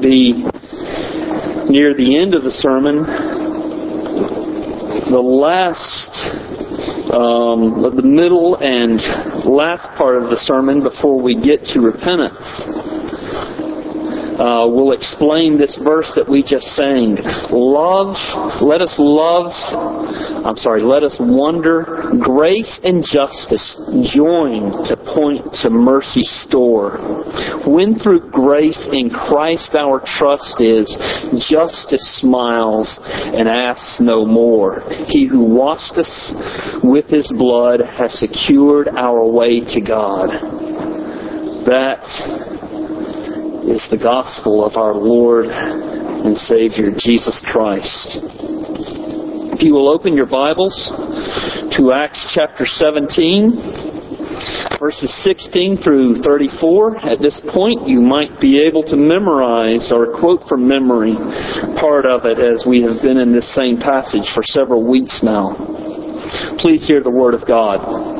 be near the end of the sermon. The last, um, the middle and last part of the sermon before we get to repentance uh, will explain this verse that we just sang. Love, let us love, I'm sorry, let us wonder, grace and justice join to point to mercy's store. When through grace in Christ our trust is, justice smiles and asks no more. He who washed us with his blood has secured our way to God. That is the gospel of our Lord and Savior Jesus Christ. If you will open your Bibles to Acts chapter 17, verses 16 through 34, at this point you might be able to memorize or quote from memory part of it as we have been in this same passage for several weeks now. Please hear the Word of God.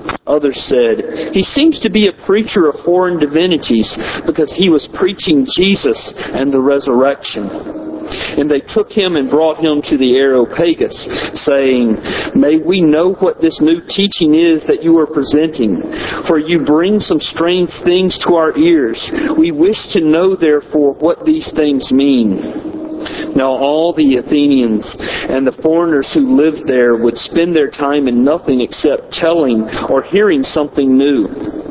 Others said, He seems to be a preacher of foreign divinities because he was preaching Jesus and the resurrection. And they took him and brought him to the Areopagus, saying, May we know what this new teaching is that you are presenting, for you bring some strange things to our ears. We wish to know, therefore, what these things mean. Now all the Athenians and the foreigners who lived there would spend their time in nothing except telling or hearing something new.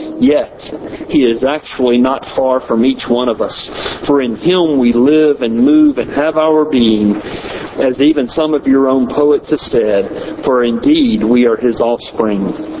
Yet, He is actually not far from each one of us. For in Him we live and move and have our being, as even some of your own poets have said, for indeed we are His offspring.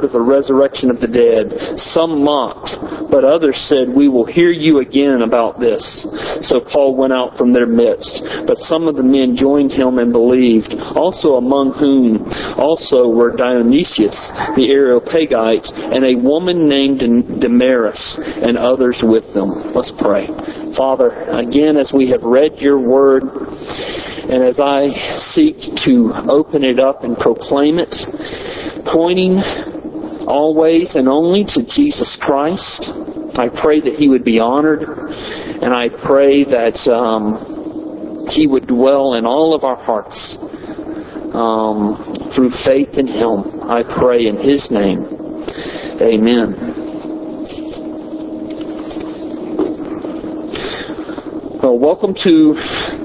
of the resurrection of the dead. Some mocked, but others said, We will hear you again about this. So Paul went out from their midst. But some of the men joined him and believed, also among whom also were Dionysius the Areopagite and a woman named Damaris and others with them. Let's pray. Father, again, as we have read your word, and as I seek to open it up and proclaim it, pointing always and only to Jesus Christ. I pray that He would be honored, and I pray that um, He would dwell in all of our hearts um, through faith in Him. I pray in His name. Amen. Well, welcome to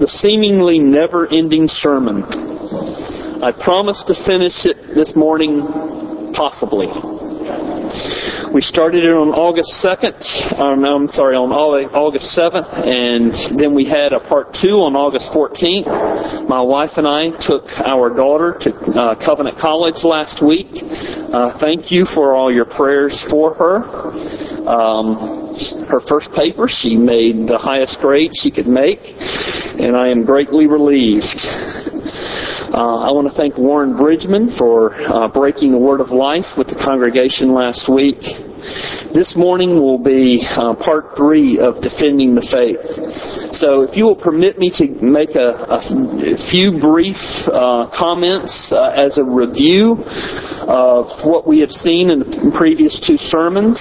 the seemingly never ending sermon. I promised to finish it this morning, possibly. We started it on August 2nd, um, I'm sorry, on August 7th, and then we had a part two on August 14th. My wife and I took our daughter to uh, Covenant College last week. Uh, thank you for all your prayers for her. Um, her first paper, she made the highest grade she could make, and I am greatly relieved. Uh, I want to thank Warren Bridgman for uh, breaking the word of life with the congregation last week. This morning will be uh, part three of Defending the Faith. So if you will permit me to make a, a few brief uh, comments uh, as a review of what we have seen in the previous two sermons.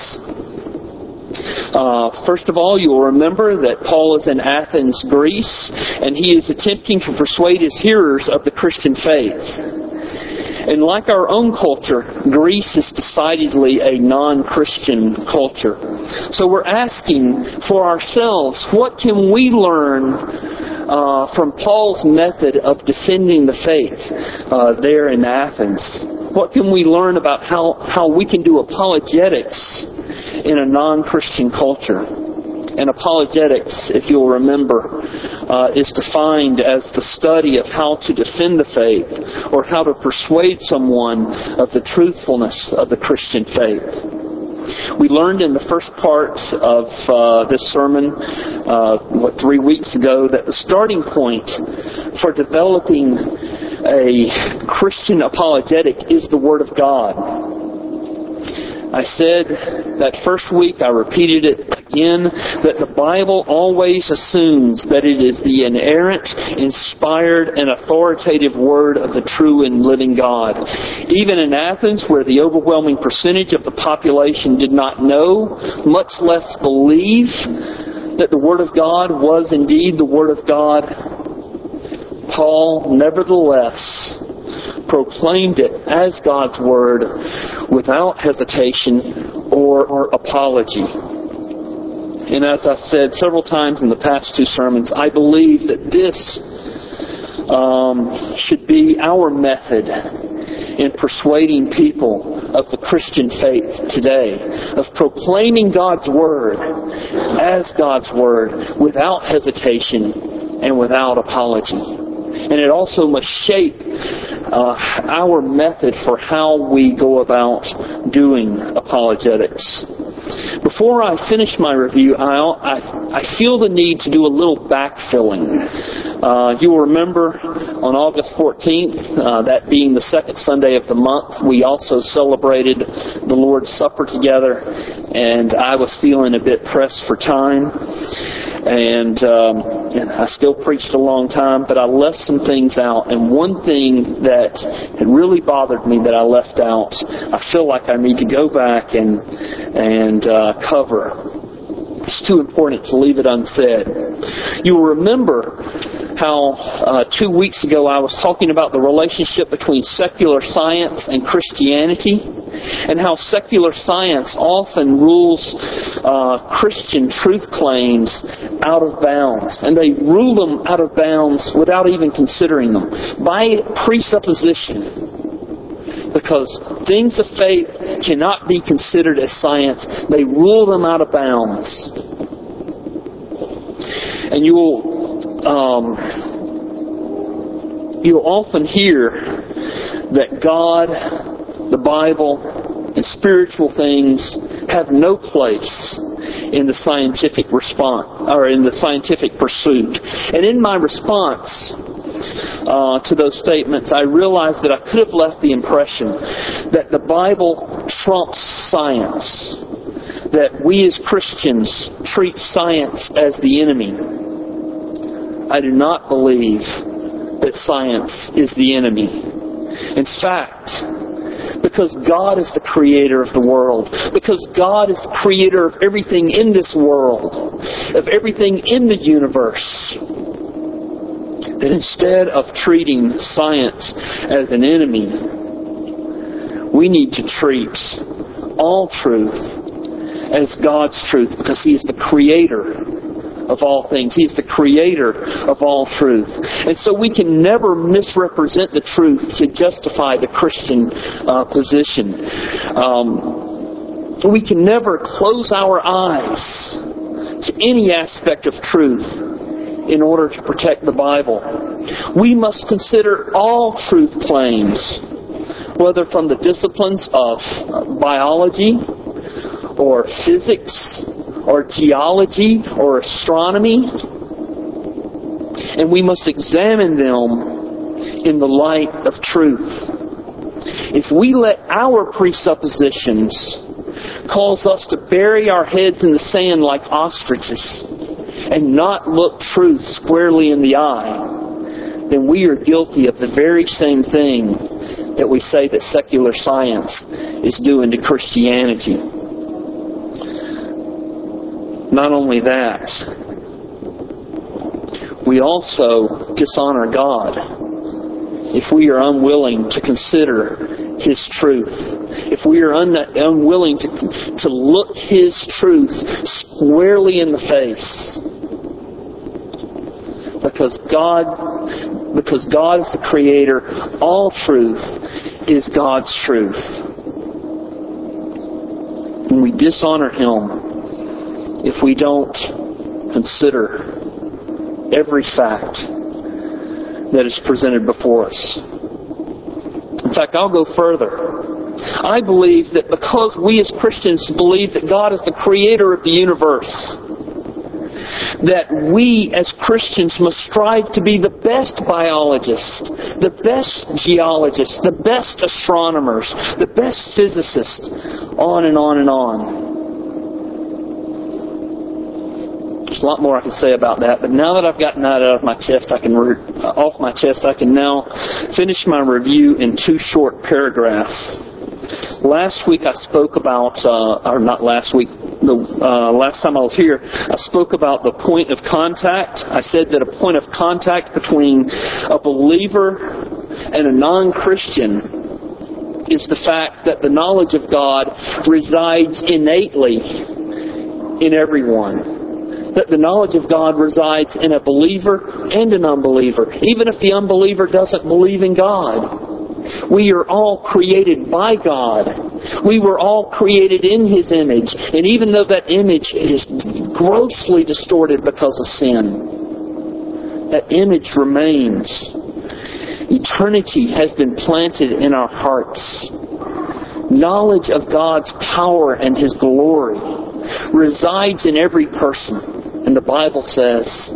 Uh, first of all, you will remember that Paul is in Athens, Greece, and he is attempting to persuade his hearers of the Christian faith. And like our own culture, Greece is decidedly a non-Christian culture. So we're asking for ourselves, what can we learn uh, from Paul's method of defending the faith uh, there in Athens? What can we learn about how, how we can do apologetics in a non-Christian culture. And apologetics, if you'll remember, uh, is defined as the study of how to defend the faith or how to persuade someone of the truthfulness of the Christian faith. We learned in the first part of uh, this sermon, uh, what, three weeks ago, that the starting point for developing a Christian apologetic is the Word of God. I said that first week, I repeated it again, that the Bible always assumes that it is the inerrant, inspired, and authoritative Word of the true and living God. Even in Athens, where the overwhelming percentage of the population did not know, much less believe, that the Word of God was indeed the Word of God, Paul nevertheless proclaimed it as God's Word without hesitation or, or apology. And as I've said several times in the past two sermons, I believe that this um, should be our method in persuading people of the Christian faith today, of proclaiming God's Word as God's Word without hesitation and without apology and it also must shape uh, our method for how we go about doing apologetics. Before I finish my review, I, I, I feel the need to do a little backfilling. Uh, you will remember on August 14th, uh, that being the second Sunday of the month, we also celebrated the Lord's Supper together, and I was feeling a bit pressed for time and, um, and I still preached a long time, but I left some things out. And one thing that had really bothered me that I left out, I feel like I need to go back and and uh, cover. It's too important to leave it unsaid. You will remember how uh, two weeks ago I was talking about the relationship between secular science and Christianity, and how secular science often rules uh, Christian truth claims out of bounds, and they rule them out of bounds without even considering them by presupposition because things of faith cannot be considered as science. They rule them out of bounds. And you will um, you often hear that God, the Bible, and spiritual things have no place in the scientific response or in the scientific pursuit. And in my response uh, to those statements, I realized that I could have left the impression that the Bible trumps science, that we as Christians treat science as the enemy I do not believe that science is the enemy. In fact, because God is the creator of the world, because God is the creator of everything in this world, of everything in the universe, that instead of treating science as an enemy, we need to treat all truth as God's truth because He is the creator of all things. He's the creator of all truth. And so we can never misrepresent the truth to justify the Christian uh, position. Um, We can never close our eyes to any aspect of truth in order to protect the Bible. We must consider all truth claims, whether from the disciplines of uh, biology or physics or geology or astronomy, and we must examine them in the light of truth. If we let our presuppositions cause us to bury our heads in the sand like ostriches and not look truth squarely in the eye, then we are guilty of the very same thing that we say that secular science is doing to Christianity. Not only that, we also dishonor God if we are unwilling to consider His truth. If we are un- unwilling to, to look His truth squarely in the face. Because God, because God is the Creator, all truth is God's truth. And we dishonor Him if we don't consider every fact that is presented before us. In fact, I'll go further. I believe that because we as Christians believe that God is the creator of the universe, that we as Christians must strive to be the best biologists, the best geologists, the best astronomers, the best physicists, on and on and on. There's a lot more I can say about that, but now that I've gotten that out of my chest, I can re- off my chest, I can now finish my review in two short paragraphs. Last week I spoke about, uh, or not last week, the uh, last time I was here, I spoke about the point of contact. I said that a point of contact between a believer and a non-Christian is the fact that the knowledge of God resides innately in everyone that the knowledge of God resides in a believer and an unbeliever, even if the unbeliever doesn't believe in God. We are all created by God. We were all created in His image. And even though that image is grossly distorted because of sin, that image remains. Eternity has been planted in our hearts. Knowledge of God's power and His glory resides in every person. And the Bible says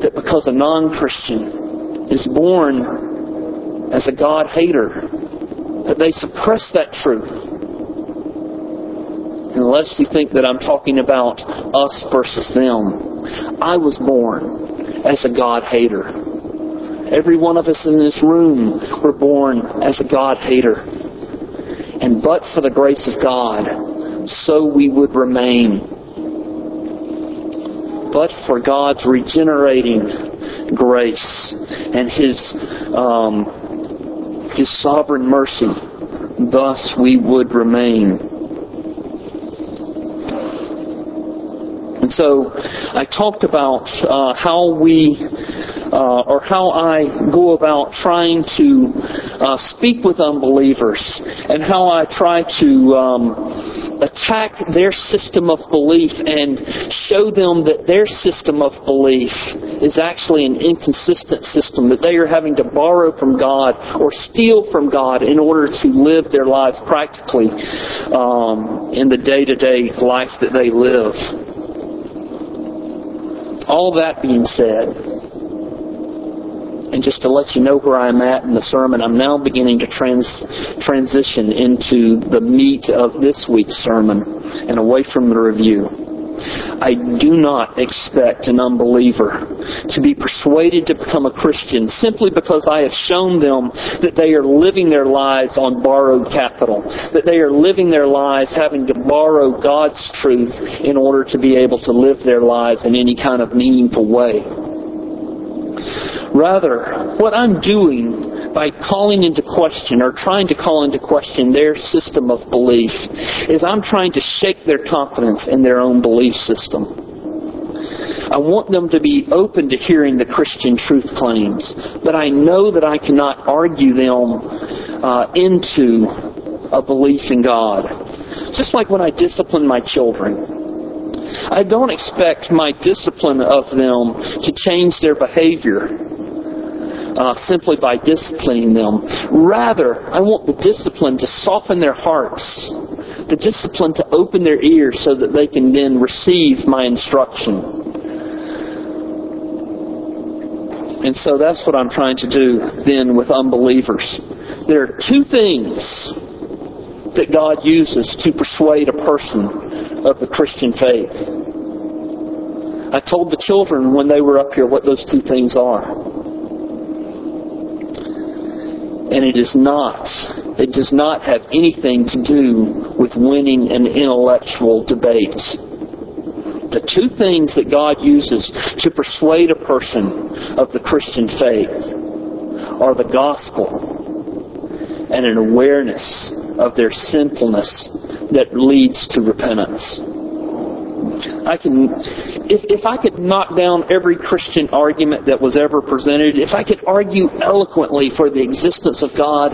that because a non Christian is born as a God hater, that they suppress that truth. Unless you think that I'm talking about us versus them. I was born as a God hater. Every one of us in this room were born as a God hater. And but for the grace of God, so we would remain but for God's regenerating grace and His um, His sovereign mercy, thus we would remain. And so I talked about uh, how we uh, or how I go about trying to uh, speak with unbelievers and how I try to um, attack their system of belief and show them that their system of belief is actually an inconsistent system, that they are having to borrow from God or steal from God in order to live their lives practically um, in the day to day life that they live. All that being said, and just to let you know where I'm at in the sermon, I'm now beginning to trans, transition into the meat of this week's sermon and away from the review. I do not expect an unbeliever to be persuaded to become a Christian simply because I have shown them that they are living their lives on borrowed capital, that they are living their lives having to borrow God's truth in order to be able to live their lives in any kind of meaningful way. Rather, what I'm doing by calling into question or trying to call into question their system of belief is I'm trying to shake their confidence in their own belief system. I want them to be open to hearing the Christian truth claims, but I know that I cannot argue them uh, into a belief in God. just like when I discipline my children. I don't expect my discipline of them to change their behavior uh, simply by disciplining them. Rather, I want the discipline to soften their hearts, the discipline to open their ears so that they can then receive my instruction. And so that's what I'm trying to do then with unbelievers. There are two things that God uses to persuade a person of the Christian faith. I told the children when they were up here what those two things are. And it is not, it does not have anything to do with winning an intellectual debate the two things that God uses to persuade a person of the Christian faith are the gospel and an awareness of their sinfulness that leads to repentance. I can, if, if I could knock down every Christian argument that was ever presented, if I could argue eloquently for the existence of God,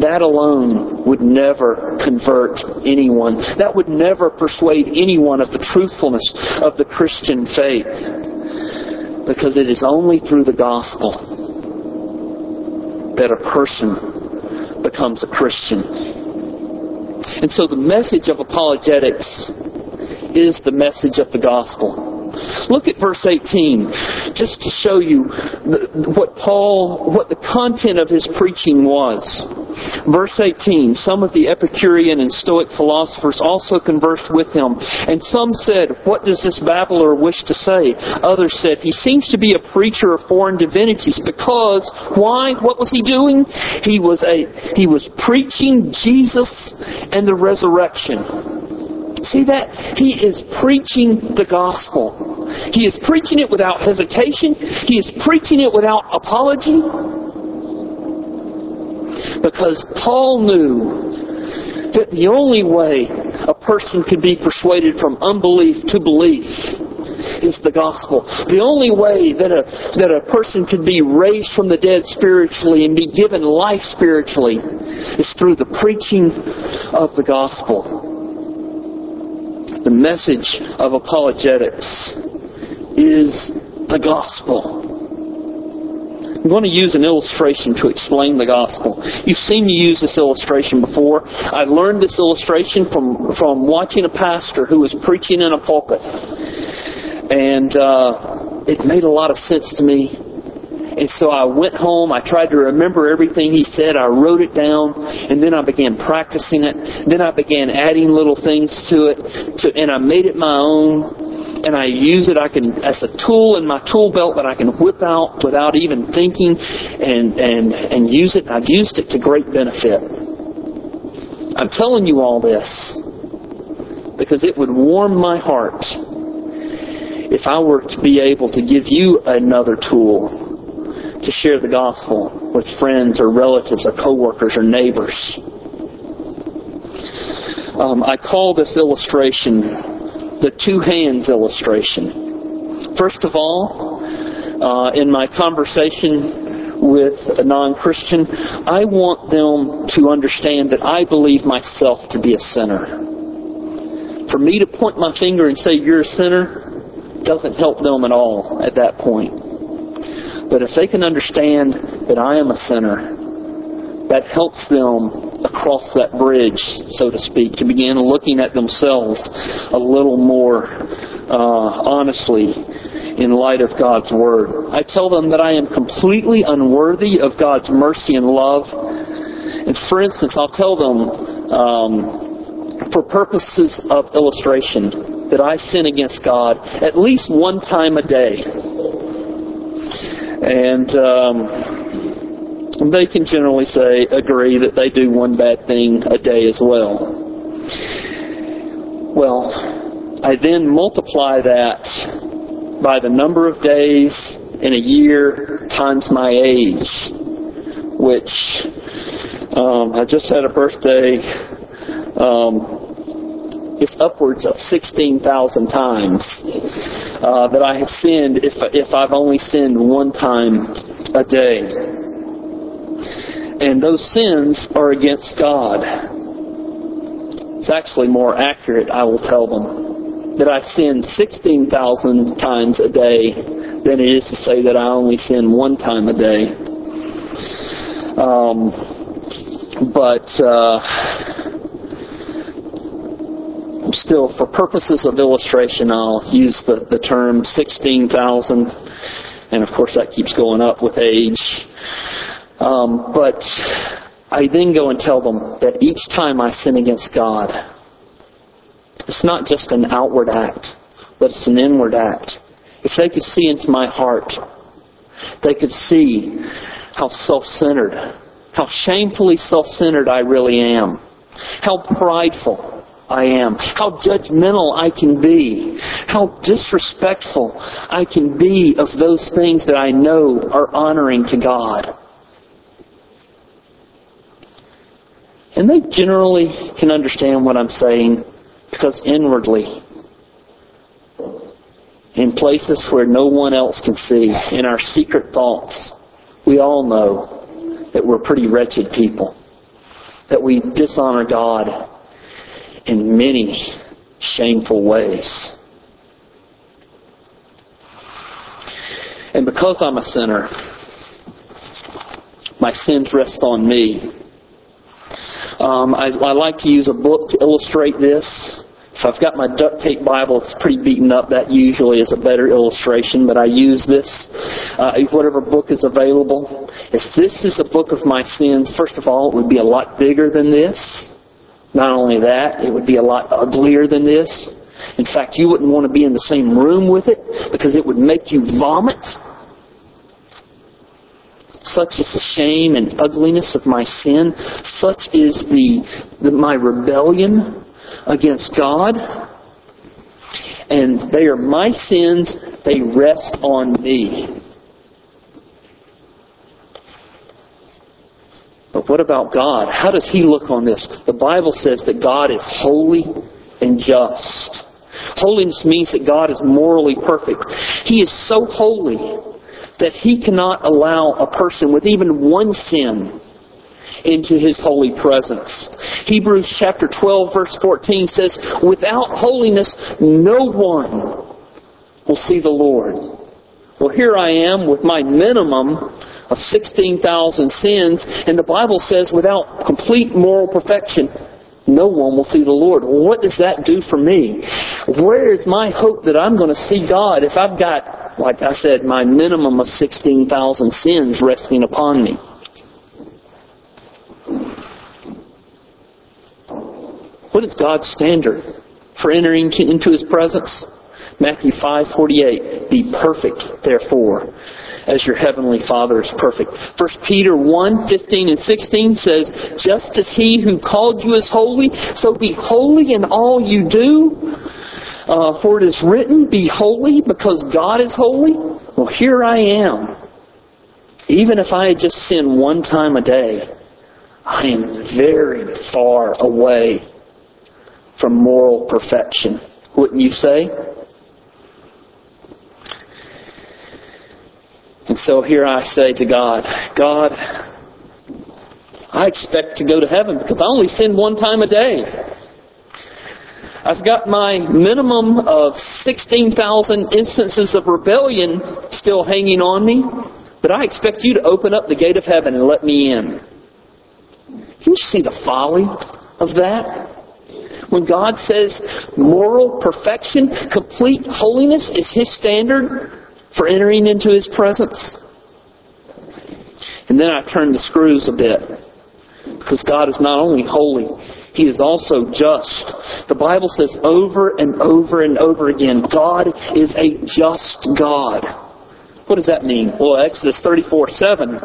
that alone would never convert anyone. That would never persuade anyone of the truthfulness of the Christian faith. Because it is only through the gospel that a person becomes a Christian. And so the message of apologetics is the message of the gospel. Look at verse 18, just to show you what Paul, what the content of his preaching was. Verse 18, some of the Epicurean and Stoic philosophers also conversed with him, and some said, What does this babbler wish to say? Others said, He seems to be a preacher of foreign divinities, because, why? What was he doing? He was, a, he was preaching Jesus and the resurrection. See that? He is preaching the gospel. He is preaching it without hesitation. He is preaching it without apology. Because Paul knew that the only way a person can be persuaded from unbelief to belief is the gospel. The only way that a, that a person can be raised from the dead spiritually and be given life spiritually is through the preaching of the gospel the message of apologetics is the gospel. I'm going to use an illustration to explain the gospel. You've seen me use this illustration before. I learned this illustration from, from watching a pastor who was preaching in a pulpit. And uh, it made a lot of sense to me. And so I went home, I tried to remember everything he said, I wrote it down, and then I began practicing it. Then I began adding little things to it, to, and I made it my own. And I use it I can as a tool in my tool belt that I can whip out without even thinking and, and, and use it. I've used it to great benefit. I'm telling you all this because it would warm my heart if I were to be able to give you another tool to share the gospel with friends or relatives or coworkers or neighbors. Um, I call this illustration the two hands illustration. First of all, uh, in my conversation with a non Christian, I want them to understand that I believe myself to be a sinner. For me to point my finger and say, You're a sinner, doesn't help them at all at that point. But if they can understand that I am a sinner, that helps them across that bridge, so to speak, to begin looking at themselves a little more uh, honestly in light of God's Word. I tell them that I am completely unworthy of God's mercy and love. And for instance, I'll tell them, um, for purposes of illustration, that I sin against God at least one time a day. And um, they can generally say, agree that they do one bad thing a day as well. Well, I then multiply that by the number of days in a year times my age, which um, I just had a birthday. Um, it's upwards of 16,000 times uh, that I have sinned if, if I've only sinned one time a day. And those sins are against God. it's actually more accurate, I will tell them that I sin 16,000 times a day than it is to say that I only sin one time a day. Um, but uh, still, for purposes of illustration, I'll use the, the term 16,000. And of course, that keeps going up with age. Um, but I then go and tell them that each time I sin against God, it's not just an outward act, but it's an inward act. If they could see into my heart, they could see how self-centered, how shamefully self-centered I really am, how prideful I am, how judgmental I can be, how disrespectful I can be of those things that I know are honoring to God. And they generally can understand what I'm saying because inwardly, in places where no one else can see, in our secret thoughts, we all know that we're pretty wretched people, that we dishonor God in many shameful ways. And because I'm a sinner, my sins rest on me. Um, I, I like to use a book to illustrate this. If I've got my duct tape Bible, it's pretty beaten up. That usually is a better illustration, but I use this. Uh, whatever book is available. If this is a book of my sins, first of all, it would be a lot bigger than this. Not only that, it would be a lot uglier than this. In fact, you wouldn't want to be in the same room with it because it would make you vomit. Such is the shame and ugliness of my sin. Such is the, the my rebellion against God. And they are my sins. They rest on me. But what about God? How does He look on this? The Bible says that God is holy and just. Holiness means that God is morally perfect. He is so holy that He cannot allow a person with even one sin into His holy presence. Hebrews chapter 12 verse 14 says, Without holiness no one will see the Lord. Well, here I am with my minimum of 16,000 sins, and the Bible says without complete moral perfection, no one will see the Lord. what does that do for me? Where is my hope that I'm going to see God if I've got, like I said, my minimum of 16,000 sins resting upon me? What is God's standard for entering into His presence? Matthew 5:48 Be perfect therefore as your heavenly Father is perfect. 1 Peter 1, 15 and 16 says, Just as he who called you is holy, so be holy in all you do. Uh, for it is written, Be holy because God is holy. Well, here I am. Even if I had just sinned one time a day, I am very far away from moral perfection. Wouldn't you say? And so here I say to God, God, I expect to go to heaven because I only sin one time a day. I've got my minimum of 16,000 instances of rebellion still hanging on me, but I expect you to open up the gate of heaven and let me in. Can you see the folly of that? When God says moral perfection, complete holiness is His standard, for entering into His presence. And then I turn the screws a bit. Because God is not only holy, He is also just. The Bible says over and over and over again, God is a just God. What does that mean? Well, Exodus 34 7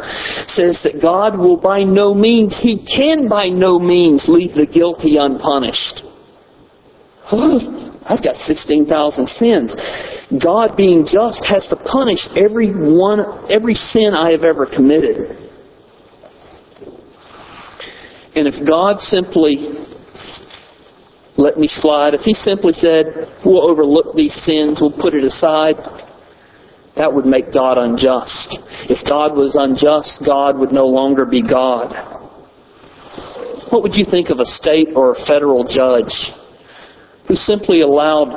says that God will by no means, He can by no means leave the guilty unpunished. I've got 16,000 sins. God being just has to punish every one, every sin I have ever committed. And if God simply let me slide, if He simply said, we'll overlook these sins, we'll put it aside, that would make God unjust. If God was unjust, God would no longer be God. What would you think of a state or a federal judge who simply allowed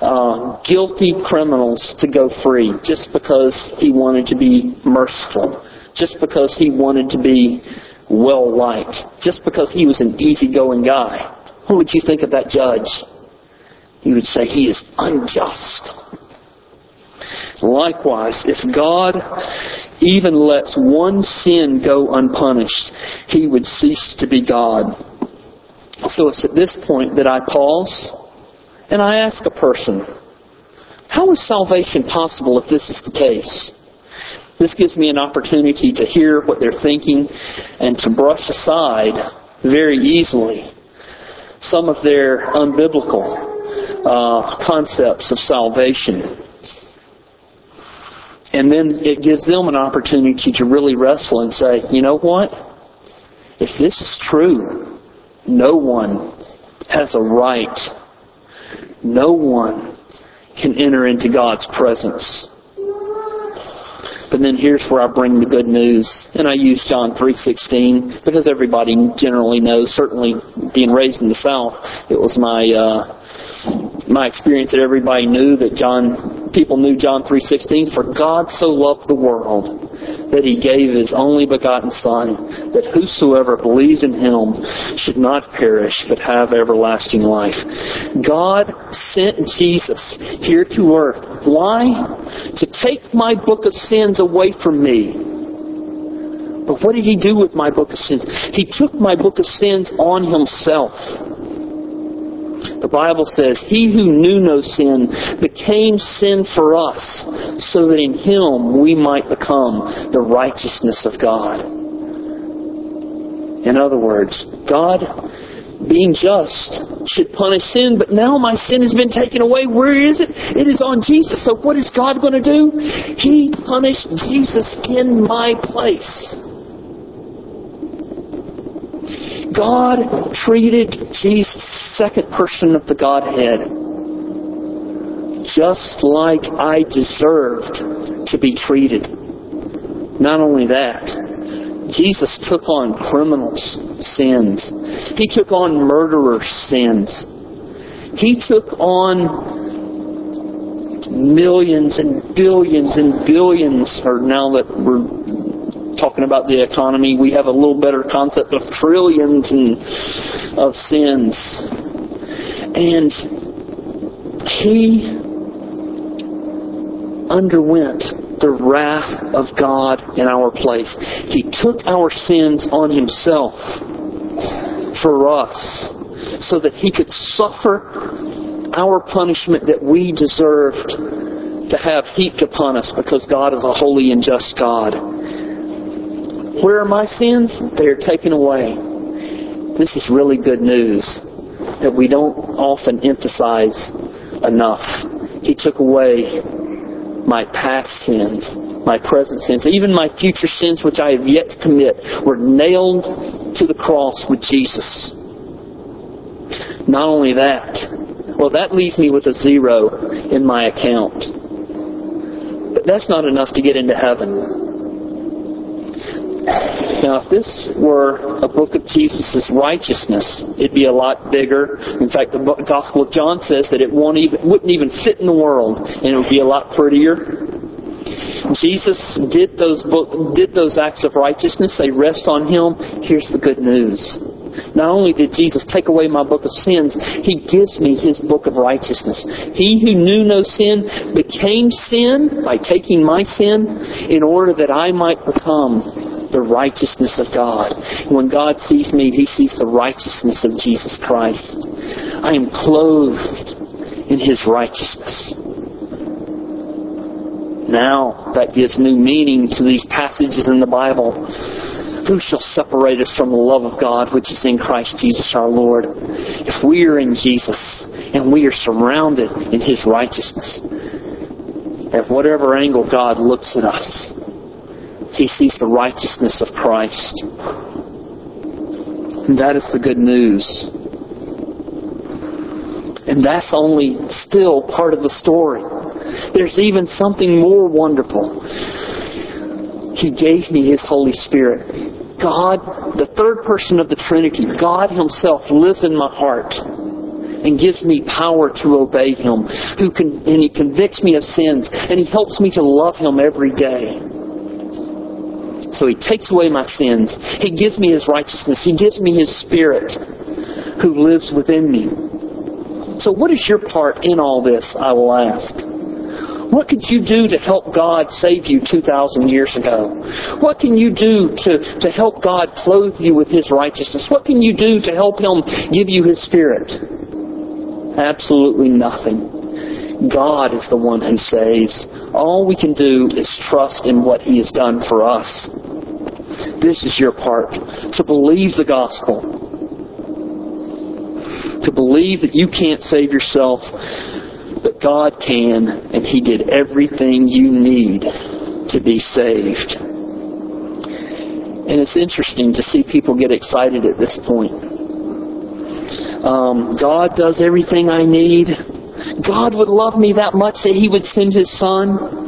uh, guilty criminals to go free just because he wanted to be merciful, just because he wanted to be well liked, just because he was an easygoing guy? What would you think of that judge? You would say he is unjust. Likewise, if God even lets one sin go unpunished, he would cease to be God. So it's at this point that I pause and I ask a person, how is salvation possible if this is the case? This gives me an opportunity to hear what they're thinking and to brush aside very easily some of their unbiblical uh, concepts of salvation. And then it gives them an opportunity to really wrestle and say, you know what? If this is true, no one has a right. No one can enter into God's presence. But then here's where I bring the good news. And I use John 3.16 because everybody generally knows, certainly being raised in the South, it was my, uh, my experience that everybody knew that John people knew John 3:16 for God so loved the world that he gave his only begotten son that whosoever believes in him should not perish but have everlasting life. God sent Jesus here to earth. Why? To take my book of sins away from me. But what did he do with my book of sins? He took my book of sins on himself. The Bible says, He who knew no sin became sin for us, so that in Him we might become the righteousness of God. In other words, God, being just, should punish sin, but now my sin has been taken away. Where is it? It is on Jesus. So what is God going to do? He punished Jesus in my place. God treated Jesus, second person of the Godhead, just like I deserved to be treated. Not only that, Jesus took on criminals' sins. He took on murderers' sins. He took on millions and billions and billions, or now that we're talking about the economy, we have a little better concept of trillions and of sins. And he underwent the wrath of God in our place. He took our sins on himself for us so that he could suffer our punishment that we deserved to have heaped upon us because God is a holy and just God. Where are my sins? They are taken away. This is really good news that we don't often emphasize enough. He took away my past sins, my present sins, even my future sins which I have yet to commit were nailed to the cross with Jesus. Not only that, well, that leaves me with a zero in my account. But that's not enough to get into heaven. Now, if this were a book of Jesus' righteousness, it'd be a lot bigger. In fact, the Gospel of John says that it won't even, wouldn't even fit in the world, and it would be a lot prettier. Jesus did those did those acts of righteousness. They rest on Him. Here's the good news. Not only did Jesus take away my book of sins, He gives me His book of righteousness. He who knew no sin became sin by taking my sin in order that I might become the righteousness of God. When God sees me, He sees the righteousness of Jesus Christ. I am clothed in His righteousness. Now that gives new meaning to these passages in the Bible. Who shall separate us from the love of God which is in Christ Jesus our Lord? If we are in Jesus and we are surrounded in His righteousness, at whatever angle God looks at us, he sees the righteousness of Christ. And that is the good news. And that's only still part of the story. There's even something more wonderful. He gave me His Holy Spirit. God, the third person of the Trinity, God Himself lives in my heart and gives me power to obey Him. Who can, and He convicts me of sins and He helps me to love Him every day. So He takes away my sins. He gives me His righteousness. He gives me His Spirit who lives within me. So what is your part in all this, I will ask? What could you do to help God save you 2,000 years ago? What can you do to, to help God clothe you with His righteousness? What can you do to help Him give you His Spirit? Absolutely nothing. God is the one who saves. All we can do is trust in what He has done for us. This is your part. To believe the gospel. To believe that you can't save yourself but God can, and He did everything you need to be saved. And it's interesting to see people get excited at this point. Um, God does everything I need. God would love me that much that He would send His Son.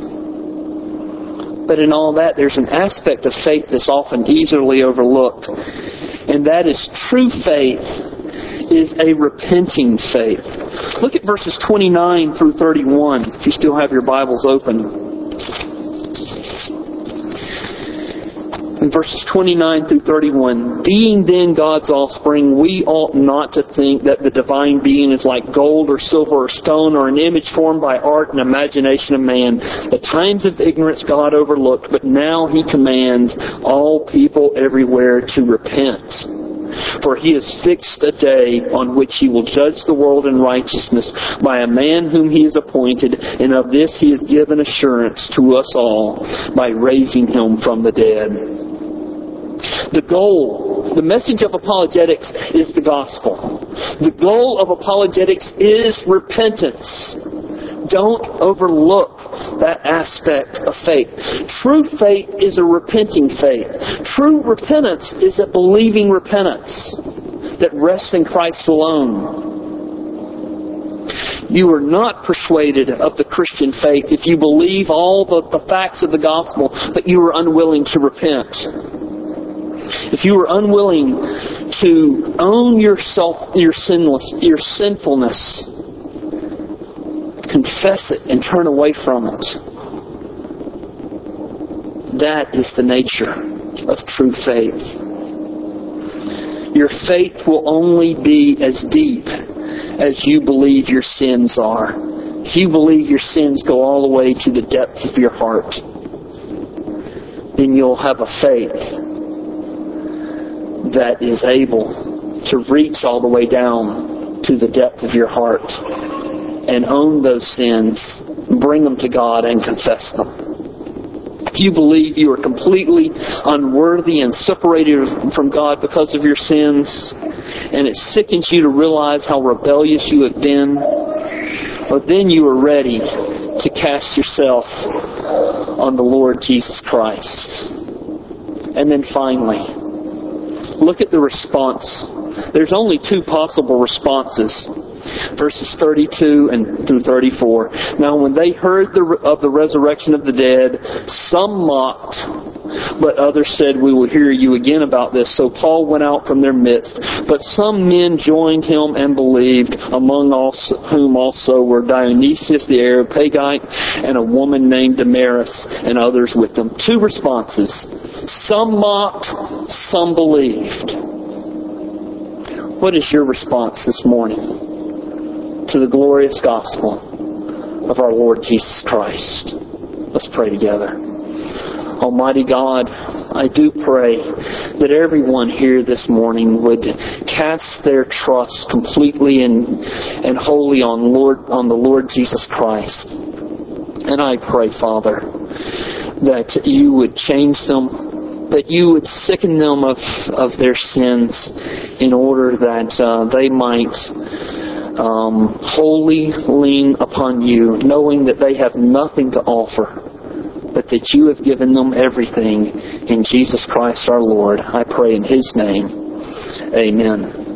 But in all that, there's an aspect of faith that's often easily overlooked. And that is true faith is a repenting faith. Look at verses 29 through 31, if you still have your Bibles open. In verses 29 through 31, being then God's offspring, we ought not to think that the divine being is like gold or silver or stone or an image formed by art and imagination of man. The times of ignorance God overlooked, but now he commands all people everywhere to repent. For he has fixed a day on which he will judge the world in righteousness by a man whom he has appointed, and of this he has given assurance to us all by raising him from the dead. The goal, the message of apologetics is the gospel. The goal of apologetics is repentance. Don't overlook that aspect of faith. True faith is a repenting faith. True repentance is a believing repentance that rests in Christ alone. You are not persuaded of the Christian faith if you believe all the, the facts of the gospel, but you are unwilling to repent. If you are unwilling to own yourself, your sinless, your sinfulness, confess it and turn away from it. That is the nature of true faith. Your faith will only be as deep as you believe your sins are. If you believe your sins go all the way to the depths of your heart, then you'll have a faith that is able to reach all the way down to the depth of your heart and own those sins, bring them to God and confess them. If you believe you are completely unworthy and separated from God because of your sins, and it sickens you to realize how rebellious you have been, well, then you are ready to cast yourself on the Lord Jesus Christ. And then finally, look at the response. There's only two possible responses verses 32 and through 34. Now when they heard the, of the resurrection of the dead, some mocked, but others said, We will hear you again about this. So Paul went out from their midst. But some men joined him and believed, among also, whom also were Dionysius the Areopagite and a woman named Damaris and others with them. Two responses. Some mocked, some believed. What is your response this morning? to the glorious gospel of our Lord Jesus Christ. Let's pray together. Almighty God, I do pray that everyone here this morning would cast their trust completely and, and wholly on Lord on the Lord Jesus Christ. And I pray, Father, that you would change them, that you would sicken them of, of their sins in order that uh, they might um, wholly lean upon you, knowing that they have nothing to offer, but that you have given them everything in Jesus Christ our Lord. I pray in His name. Amen.